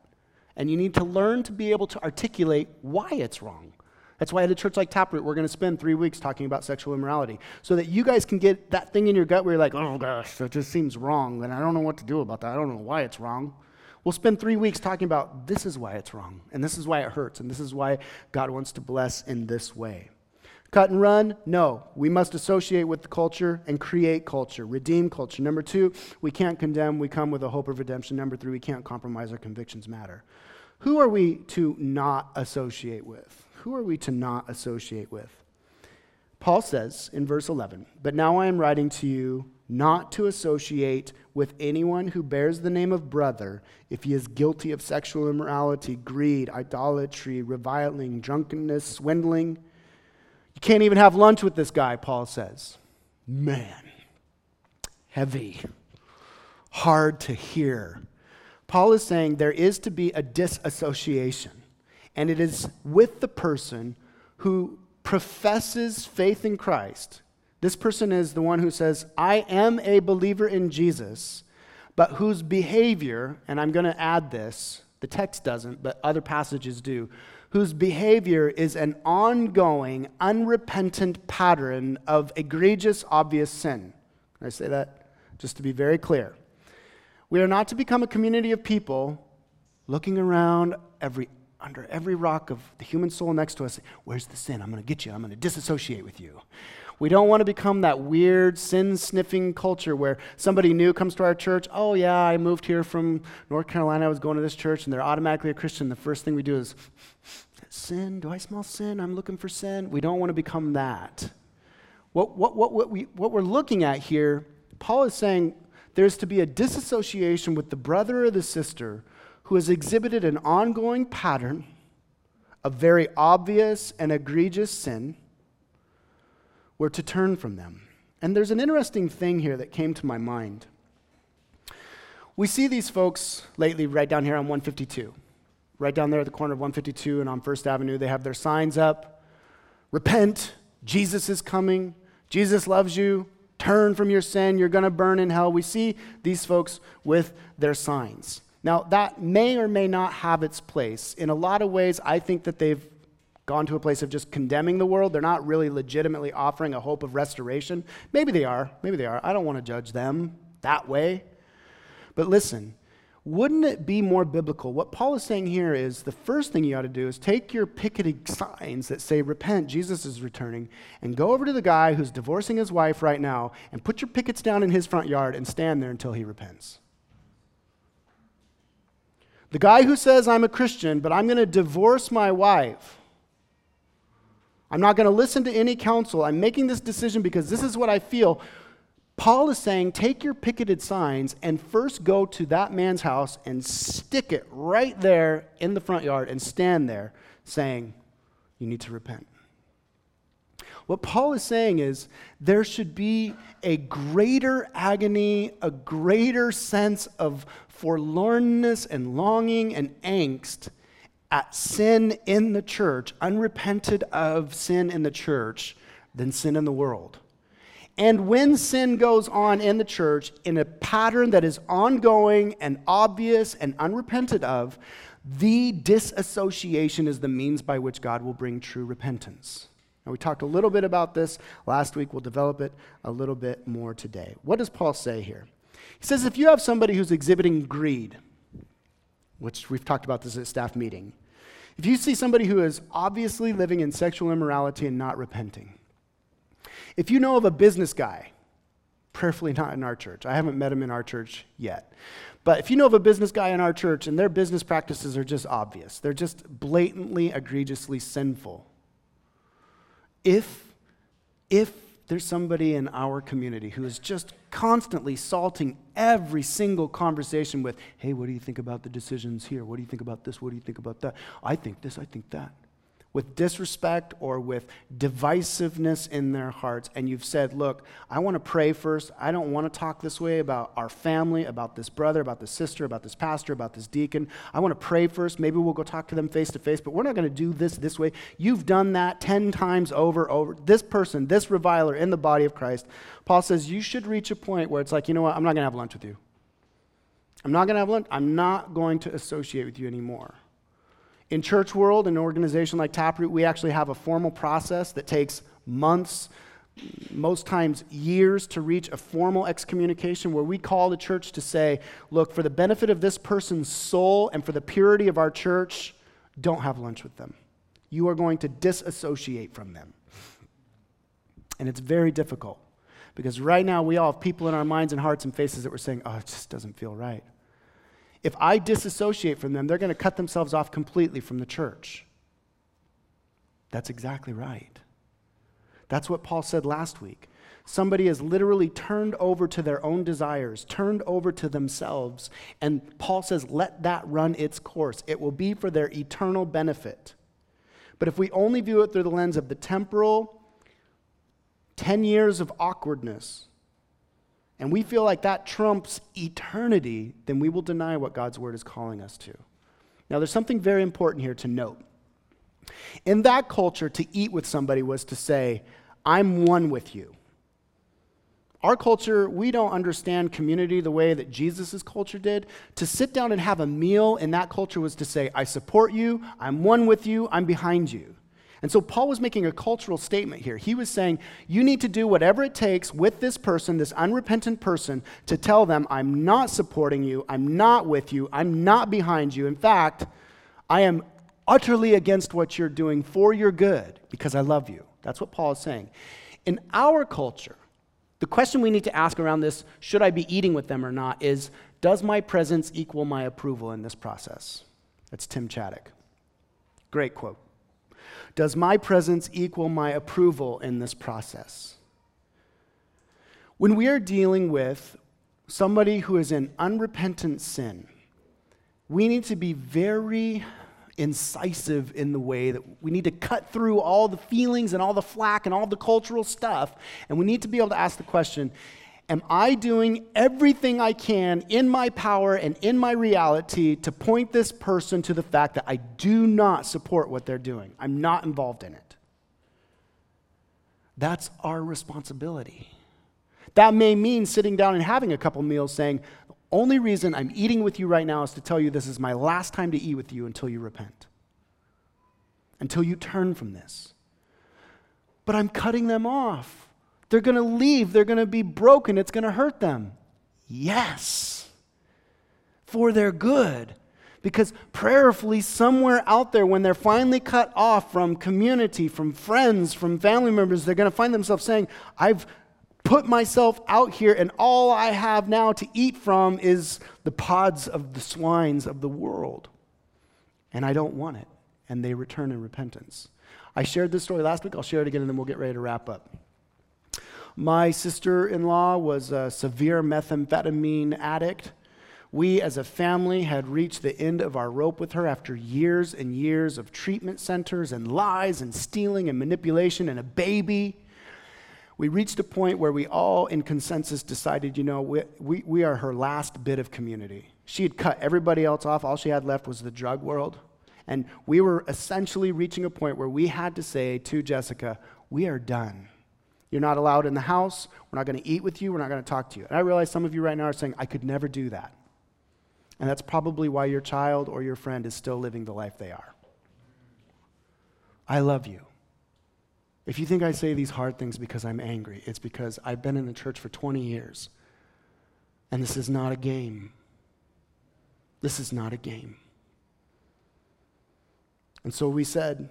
And you need to learn to be able to articulate why it's wrong. That's why at a church like Taproot, we're going to spend three weeks talking about sexual immorality so that you guys can get that thing in your gut where you're like, oh gosh, that just seems wrong, and I don't know what to do about that. I don't know why it's wrong. We'll spend three weeks talking about this is why it's wrong, and this is why it hurts, and this is why God wants to bless in this way. Cut and run? No. We must associate with the culture and create culture, redeem culture. Number two, we can't condemn, we come with a hope of redemption. Number three, we can't compromise, our convictions matter. Who are we to not associate with? Who are we to not associate with? Paul says in verse 11, But now I am writing to you not to associate with anyone who bears the name of brother if he is guilty of sexual immorality, greed, idolatry, reviling, drunkenness, swindling. You can't even have lunch with this guy, Paul says. Man, heavy, hard to hear. Paul is saying there is to be a disassociation, and it is with the person who professes faith in Christ. This person is the one who says, I am a believer in Jesus, but whose behavior, and I'm going to add this, the text doesn't, but other passages do, whose behavior is an ongoing, unrepentant pattern of egregious, obvious sin. Can I say that? Just to be very clear. We are not to become a community of people looking around every, under every rock of the human soul next to us. Where's the sin? I'm going to get you. I'm going to disassociate with you. We don't want to become that weird sin sniffing culture where somebody new comes to our church. Oh, yeah, I moved here from North Carolina. I was going to this church, and they're automatically a Christian. The first thing we do is sin. Do I smell sin? I'm looking for sin. We don't want to become that. What, what, what, what, we, what we're looking at here, Paul is saying there's to be a disassociation with the brother or the sister who has exhibited an ongoing pattern of very obvious and egregious sin. We're to turn from them. And there's an interesting thing here that came to my mind. We see these folks lately right down here on 152. Right down there at the corner of 152 and on First Avenue, they have their signs up Repent, Jesus is coming, Jesus loves you, Turn from your sin, you're going to burn in hell. We see these folks with their signs. Now, that may or may not have its place. In a lot of ways, I think that they've gone to a place of just condemning the world. They're not really legitimately offering a hope of restoration. Maybe they are. Maybe they are. I don't want to judge them that way. But listen, wouldn't it be more biblical? What Paul is saying here is the first thing you ought to do is take your picketing signs that say, Repent, Jesus is returning, and go over to the guy who's divorcing his wife right now and put your pickets down in his front yard and stand there until he repents. The guy who says, I'm a Christian, but I'm going to divorce my wife. I'm not going to listen to any counsel. I'm making this decision because this is what I feel. Paul is saying, take your picketed signs and first go to that man's house and stick it right there in the front yard and stand there saying, you need to repent. What Paul is saying is there should be a greater agony, a greater sense of forlornness and longing and angst at sin in the church, unrepented of sin in the church, than sin in the world. And when sin goes on in the church in a pattern that is ongoing and obvious and unrepented of, the disassociation is the means by which God will bring true repentance. Now, we talked a little bit about this last week. We'll develop it a little bit more today. What does Paul say here? He says if you have somebody who's exhibiting greed, which we've talked about this at staff meeting, if you see somebody who is obviously living in sexual immorality and not repenting, if you know of a business guy, prayerfully not in our church, I haven't met him in our church yet. But if you know of a business guy in our church and their business practices are just obvious, they're just blatantly, egregiously sinful. If, if there's somebody in our community who is just constantly salting every single conversation with, hey, what do you think about the decisions here? What do you think about this? What do you think about that? I think this, I think that. With disrespect or with divisiveness in their hearts, and you've said, Look, I want to pray first. I don't want to talk this way about our family, about this brother, about this sister, about this pastor, about this deacon. I want to pray first. Maybe we'll go talk to them face to face, but we're not going to do this this way. You've done that 10 times over, over. This person, this reviler in the body of Christ, Paul says, You should reach a point where it's like, you know what, I'm not going to have lunch with you. I'm not going to have lunch. I'm not going to associate with you anymore. In church world, in an organization like Taproot, we actually have a formal process that takes months, most times years to reach a formal excommunication where we call the church to say, look, for the benefit of this person's soul and for the purity of our church, don't have lunch with them. You are going to disassociate from them. And it's very difficult because right now we all have people in our minds and hearts and faces that we're saying, oh, it just doesn't feel right. If I disassociate from them, they're going to cut themselves off completely from the church. That's exactly right. That's what Paul said last week. Somebody has literally turned over to their own desires, turned over to themselves, and Paul says, let that run its course. It will be for their eternal benefit. But if we only view it through the lens of the temporal, 10 years of awkwardness, and we feel like that trumps eternity, then we will deny what God's word is calling us to. Now, there's something very important here to note. In that culture, to eat with somebody was to say, I'm one with you. Our culture, we don't understand community the way that Jesus' culture did. To sit down and have a meal in that culture was to say, I support you, I'm one with you, I'm behind you. And so Paul was making a cultural statement here. He was saying, You need to do whatever it takes with this person, this unrepentant person, to tell them, I'm not supporting you, I'm not with you, I'm not behind you. In fact, I am utterly against what you're doing for your good because I love you. That's what Paul is saying. In our culture, the question we need to ask around this, should I be eating with them or not, is Does my presence equal my approval in this process? That's Tim Chaddick. Great quote. Does my presence equal my approval in this process? When we are dealing with somebody who is in unrepentant sin, we need to be very incisive in the way that we need to cut through all the feelings and all the flack and all the cultural stuff. And we need to be able to ask the question Am I doing everything I can in my power and in my reality to point this person to the fact that I do not support what they're doing? I'm not involved in it. That's our responsibility. That may mean sitting down and having a couple meals saying, the only reason I'm eating with you right now is to tell you this is my last time to eat with you until you repent, until you turn from this. But I'm cutting them off. They're going to leave. They're going to be broken. It's going to hurt them. Yes, for their good. Because prayerfully, somewhere out there, when they're finally cut off from community, from friends, from family members, they're going to find themselves saying, I've put myself out here, and all I have now to eat from is the pods of the swines of the world. And I don't want it. And they return in repentance. I shared this story last week. I'll share it again, and then we'll get ready to wrap up. My sister in law was a severe methamphetamine addict. We as a family had reached the end of our rope with her after years and years of treatment centers and lies and stealing and manipulation and a baby. We reached a point where we all, in consensus, decided, you know, we, we, we are her last bit of community. She had cut everybody else off. All she had left was the drug world. And we were essentially reaching a point where we had to say to Jessica, we are done. You're not allowed in the house. We're not going to eat with you. We're not going to talk to you. And I realize some of you right now are saying, I could never do that. And that's probably why your child or your friend is still living the life they are. I love you. If you think I say these hard things because I'm angry, it's because I've been in the church for 20 years. And this is not a game. This is not a game. And so we said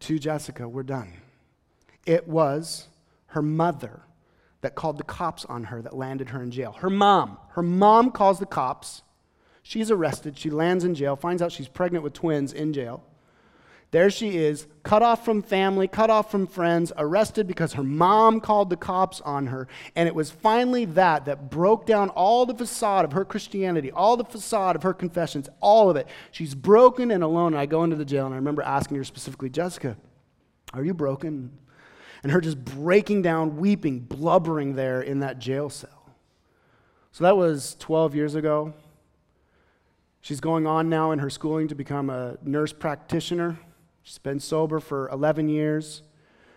to Jessica, we're done. It was her mother that called the cops on her that landed her in jail. Her mom. Her mom calls the cops. She's arrested. She lands in jail, finds out she's pregnant with twins in jail. There she is, cut off from family, cut off from friends, arrested because her mom called the cops on her. And it was finally that that broke down all the facade of her Christianity, all the facade of her confessions, all of it. She's broken and alone. And I go into the jail and I remember asking her specifically, Jessica, are you broken? And her just breaking down, weeping, blubbering there in that jail cell. So that was 12 years ago. She's going on now in her schooling to become a nurse practitioner. She's been sober for 11 years.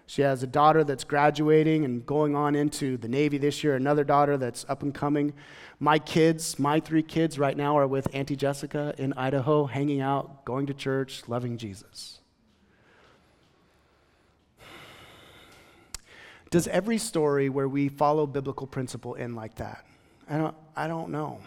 She has a daughter that's graduating and going on into the Navy this year, another daughter that's up and coming. My kids, my three kids right now are with Auntie Jessica in Idaho, hanging out, going to church, loving Jesus. Does every story where we follow biblical principle end like that? I don't, I don't know.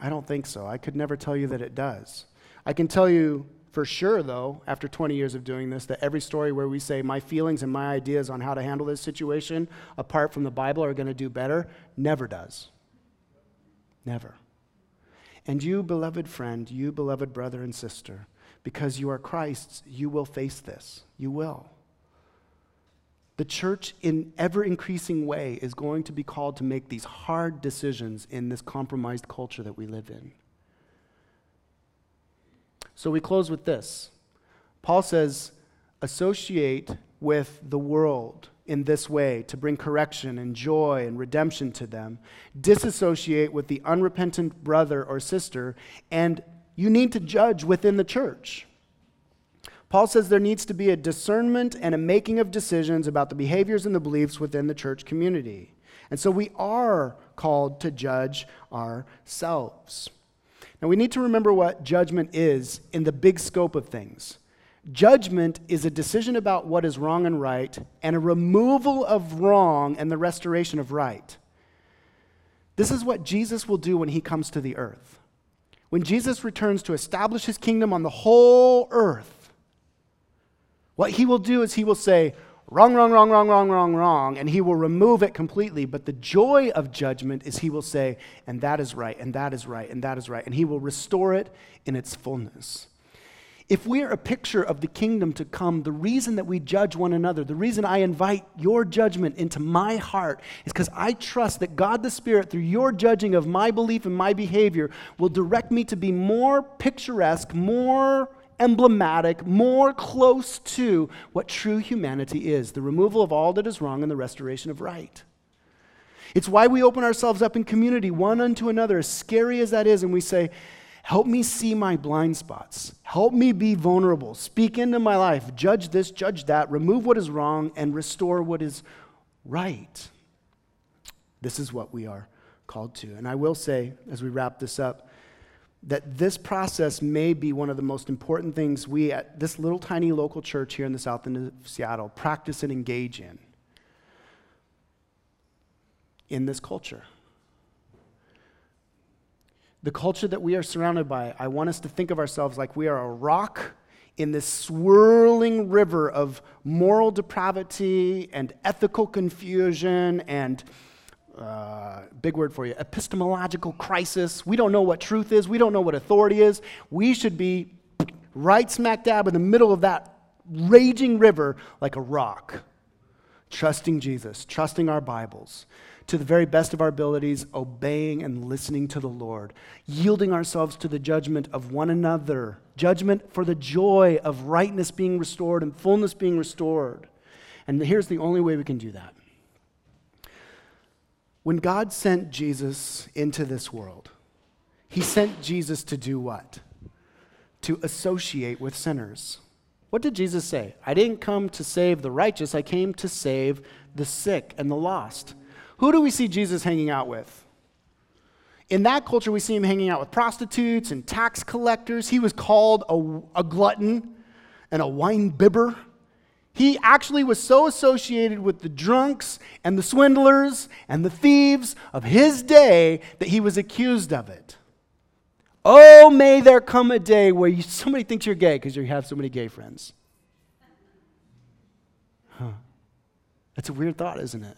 I don't think so. I could never tell you that it does. I can tell you for sure, though, after 20 years of doing this, that every story where we say my feelings and my ideas on how to handle this situation apart from the Bible are going to do better never does. Never. And you, beloved friend, you, beloved brother and sister, because you are Christ's, you will face this. You will. The church, in ever increasing way, is going to be called to make these hard decisions in this compromised culture that we live in. So we close with this. Paul says, associate with the world in this way to bring correction and joy and redemption to them. Disassociate with the unrepentant brother or sister, and you need to judge within the church. Paul says there needs to be a discernment and a making of decisions about the behaviors and the beliefs within the church community. And so we are called to judge ourselves. Now, we need to remember what judgment is in the big scope of things. Judgment is a decision about what is wrong and right, and a removal of wrong and the restoration of right. This is what Jesus will do when he comes to the earth. When Jesus returns to establish his kingdom on the whole earth, what he will do is he will say, wrong, wrong, wrong, wrong, wrong, wrong, wrong, and he will remove it completely. But the joy of judgment is he will say, and that is right, and that is right, and that is right, and he will restore it in its fullness. If we are a picture of the kingdom to come, the reason that we judge one another, the reason I invite your judgment into my heart is because I trust that God the Spirit, through your judging of my belief and my behavior, will direct me to be more picturesque, more emblematic, more close to what true humanity is the removal of all that is wrong and the restoration of right. It's why we open ourselves up in community, one unto another, as scary as that is, and we say, Help me see my blind spots. Help me be vulnerable. Speak into my life. Judge this, judge that. Remove what is wrong and restore what is right. This is what we are called to. And I will say, as we wrap this up, that this process may be one of the most important things we at this little tiny local church here in the south end of Seattle practice and engage in in this culture. The culture that we are surrounded by, I want us to think of ourselves like we are a rock in this swirling river of moral depravity and ethical confusion and uh, big word for you, epistemological crisis. We don't know what truth is. We don't know what authority is. We should be right smack dab in the middle of that raging river like a rock, trusting Jesus, trusting our Bibles, to the very best of our abilities, obeying and listening to the Lord, yielding ourselves to the judgment of one another, judgment for the joy of rightness being restored and fullness being restored. And here's the only way we can do that when God sent Jesus into this world, he sent Jesus to do what? To associate with sinners. What did Jesus say? I didn't come to save the righteous, I came to save the sick and the lost. Who do we see Jesus hanging out with? In that culture, we see him hanging out with prostitutes and tax collectors. He was called a, a glutton and a wine bibber. He actually was so associated with the drunks and the swindlers and the thieves of his day that he was accused of it. Oh, may there come a day where you, somebody thinks you're gay because you have so many gay friends. Huh. That's a weird thought, isn't it?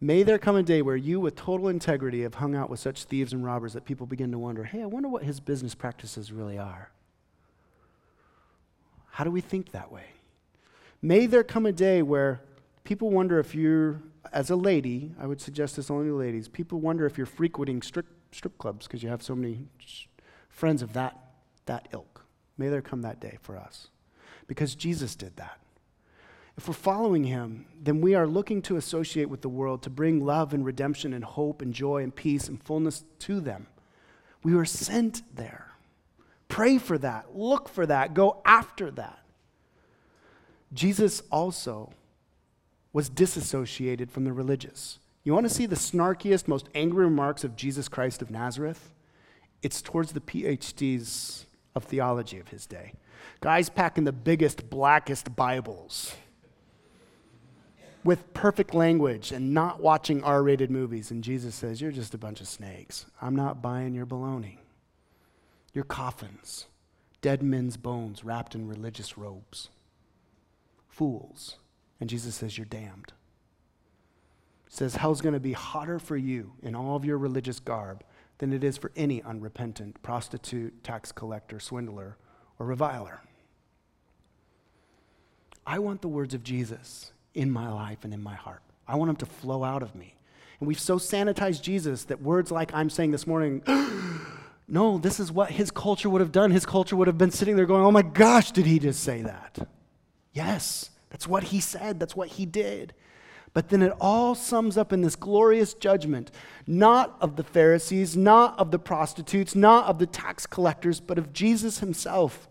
May there come a day where you, with total integrity, have hung out with such thieves and robbers that people begin to wonder hey, I wonder what his business practices really are. How do we think that way? May there come a day where people wonder if you're, as a lady, I would suggest this only to ladies, people wonder if you're frequenting strip, strip clubs because you have so many friends of that, that ilk. May there come that day for us. Because Jesus did that. If we're following him, then we are looking to associate with the world to bring love and redemption and hope and joy and peace and fullness to them. We were sent there. Pray for that. Look for that. Go after that. Jesus also was disassociated from the religious. You want to see the snarkiest, most angry remarks of Jesus Christ of Nazareth? It's towards the PhDs of theology of his day. Guys packing the biggest, blackest Bibles with perfect language and not watching R rated movies. And Jesus says, You're just a bunch of snakes. I'm not buying your baloney. Your coffins, dead men's bones wrapped in religious robes. Fools. And Jesus says, You're damned. He says, Hell's going to be hotter for you in all of your religious garb than it is for any unrepentant prostitute, tax collector, swindler, or reviler. I want the words of Jesus in my life and in my heart. I want them to flow out of me. And we've so sanitized Jesus that words like I'm saying this morning, [GASPS] no, this is what his culture would have done. His culture would have been sitting there going, oh my gosh, did he just say that? Yes, that's what he said, that's what he did. But then it all sums up in this glorious judgment, not of the Pharisees, not of the prostitutes, not of the tax collectors, but of Jesus himself.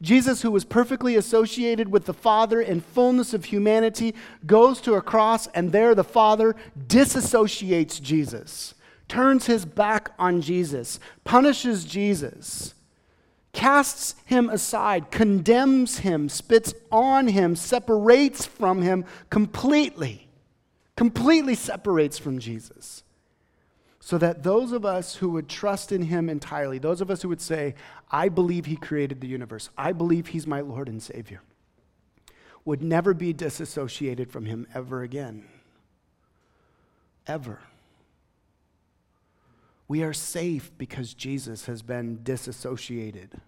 Jesus, who was perfectly associated with the Father in fullness of humanity, goes to a cross, and there the Father disassociates Jesus, turns his back on Jesus, punishes Jesus, casts him aside, condemns him, spits on him, separates from him completely, completely separates from Jesus so that those of us who would trust in him entirely, those of us who would say, I believe he created the universe, I believe he's my Lord and Savior, would never be disassociated from him ever again. Ever. We are safe because Jesus has been disassociated.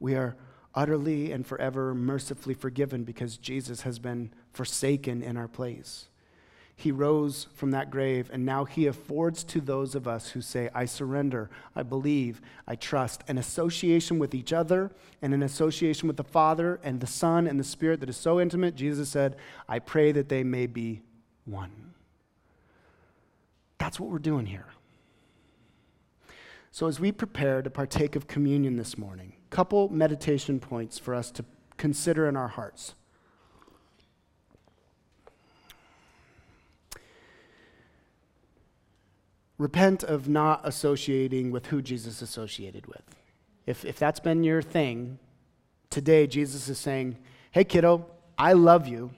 We are utterly and forever mercifully forgiven because Jesus has been forsaken in our place. He rose from that grave, and now he affords to those of us who say, I surrender, I believe, I trust, an association with each other and an association with the Father and the Son and the Spirit that is so intimate. Jesus said, I pray that they may be one. That's what we're doing here. So, as we prepare to partake of communion this morning, couple meditation points for us to consider in our hearts. repent of not associating with who Jesus associated with. If, if that's been your thing, today Jesus is saying, Hey, kiddo, I love you.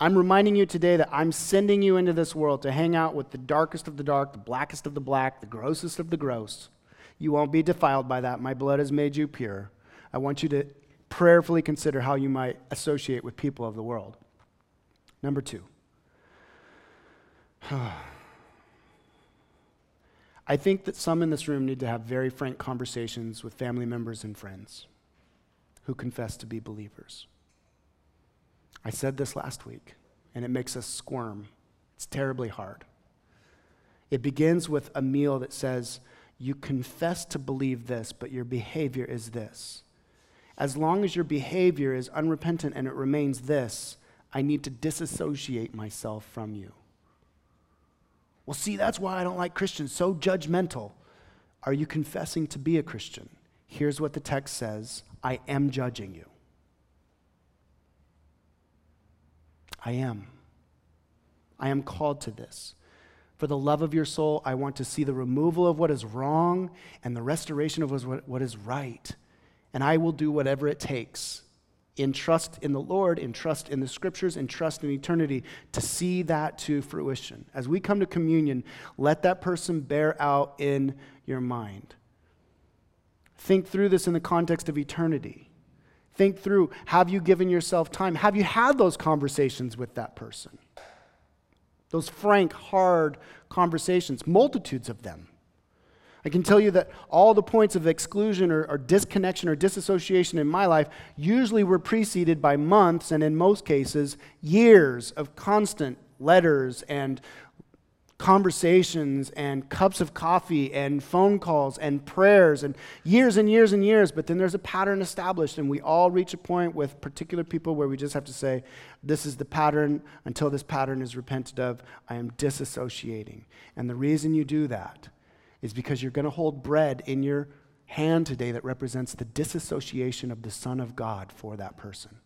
I'm reminding you today that I'm sending you into this world to hang out with the darkest of the dark, the blackest of the black, the grossest of the gross. You won't be defiled by that. My blood has made you pure. I want you to prayerfully consider how you might associate with people of the world. Number two. [SIGHS] I think that some in this room need to have very frank conversations with family members and friends who confess to be believers. I said this last week, and it makes us squirm. It's terribly hard. It begins with a meal that says, You confess to believe this, but your behavior is this. As long as your behavior is unrepentant and it remains this, I need to disassociate myself from you. Well, see, that's why I don't like Christians, so judgmental. Are you confessing to be a Christian? Here's what the text says I am judging you. I am. I am called to this. For the love of your soul, I want to see the removal of what is wrong and the restoration of what is right. And I will do whatever it takes in trust in the Lord, in trust in the scriptures, in trust in eternity to see that to fruition. As we come to communion, let that person bear out in your mind. Think through this in the context of eternity. Think through have you given yourself time? Have you had those conversations with that person? Those frank, hard conversations, multitudes of them. I can tell you that all the points of exclusion or, or, disconnection or disassociation in my life usually were preceded by months and, in most cases, years of constant letters and conversations and cups of coffee and phone calls and prayers and years and years and years. But then there's a pattern established, and we all reach a point with particular people where we just have to say, This is the pattern. Until this pattern is repented of, I am disassociating. And the reason you do that is because you're going to hold bread in your hand today that represents the disassociation of the Son of God for that person.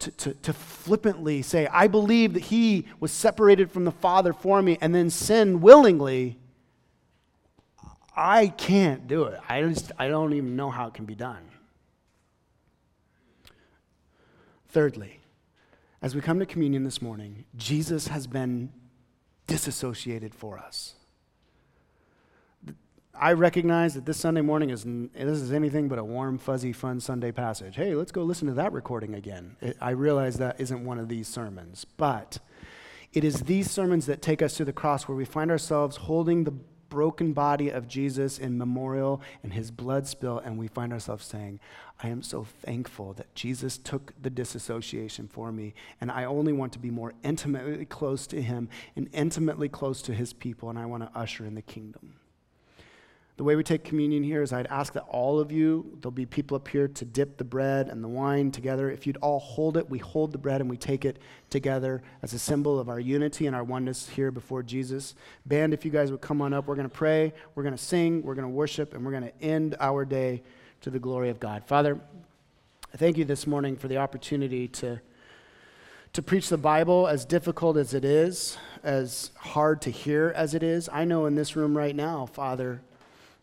To, to, to, flippantly say, I believe that he was separated from the Father for me and then sin willingly, I can't do it. I, just, I don't even know how it can be done. Thirdly, as we come to communion this morning, Jesus has been disassociated for us. I recognize that this Sunday morning is this is anything but a warm, fuzzy, fun Sunday passage. Hey, let's go listen to that recording again. I realize that isn't one of these sermons, but it is these sermons that take us to the cross where we find ourselves holding the broken body of Jesus in memorial and his blood spill, and we find ourselves saying, I am so thankful that Jesus took the disassociation for me, and I only want to be more intimately close to him and intimately close to his people, and I want to usher in the kingdom. The way we take communion here is I'd ask that all of you, there'll be people up here to dip the bread and the wine together. If you'd all hold it, we hold the bread and we take it together as a symbol of our unity and our oneness here before Jesus. Band, if you guys would come on up, we're going to pray, we're going to sing, we're going to worship, and we're going to end our day to the glory of God. Father, I thank you this morning for the opportunity to, to preach the Bible as difficult as it is, as hard to hear as it is. I know in this room right now, Father,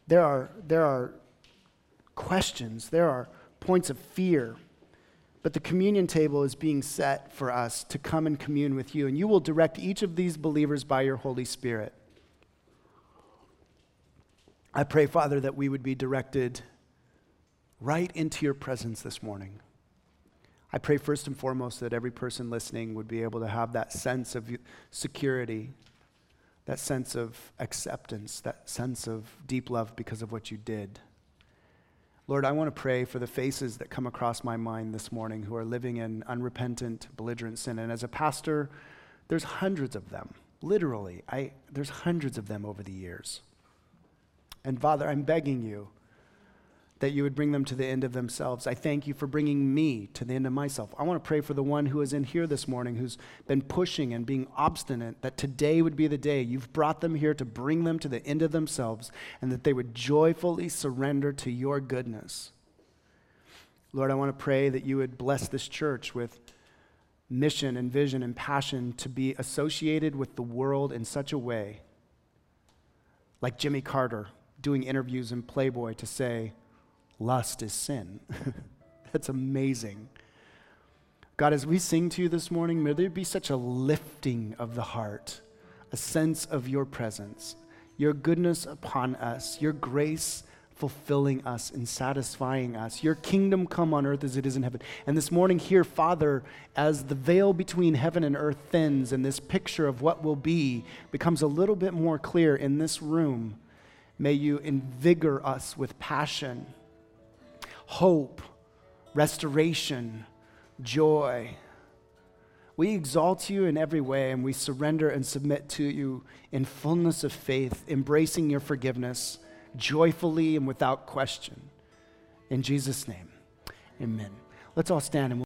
there are, there are questions, there are points of fear. But the communion table is being set for us to come and commune with you. And you will direct each of these believers by your Holy Spirit. I pray, Father, that we would be directed right into your presence this morning. I pray first and foremost that every person listening would be able to have that sense of security that sense of acceptance, that sense of deep love because of what you did. Lord, I want to pray for the faces that come across my mind this morning who are living in unrepentant, belligerent sin. And as a pastor, there's hundreds of them. Literally, I, there's hundreds of them over the years. And Father, I'm begging you that you would bring them to the end of themselves. I thank you for bringing me to the end of myself. I want to pray for the one who is in here this morning who's been pushing and being obstinate, that today would be the day you've brought them here to bring them to the end of themselves and that they would joyfully surrender to your goodness. Lord, I want to pray that you would bless this church with mission and vision and passion to be associated with the world in such a way, like Jimmy Carter doing interviews in Playboy to say, lust is sin. [LAUGHS] That's amazing. God, as we sing to you this morning, may there be such a lifting of the heart, a sense of your presence, your goodness upon us, your grace fulfilling us and satisfying us. Your kingdom come on earth as it is in heaven. And this morning, here, Father, as the veil between heaven and earth thins and this picture of what will be becomes a little bit more clear in this room, may you invigor us with passion hope, restoration, joy. We exalt you in every way and we surrender and submit to you in fullness of faith, embracing your forgiveness joyfully and without question. In Jesus' name, amen. Let's all stand and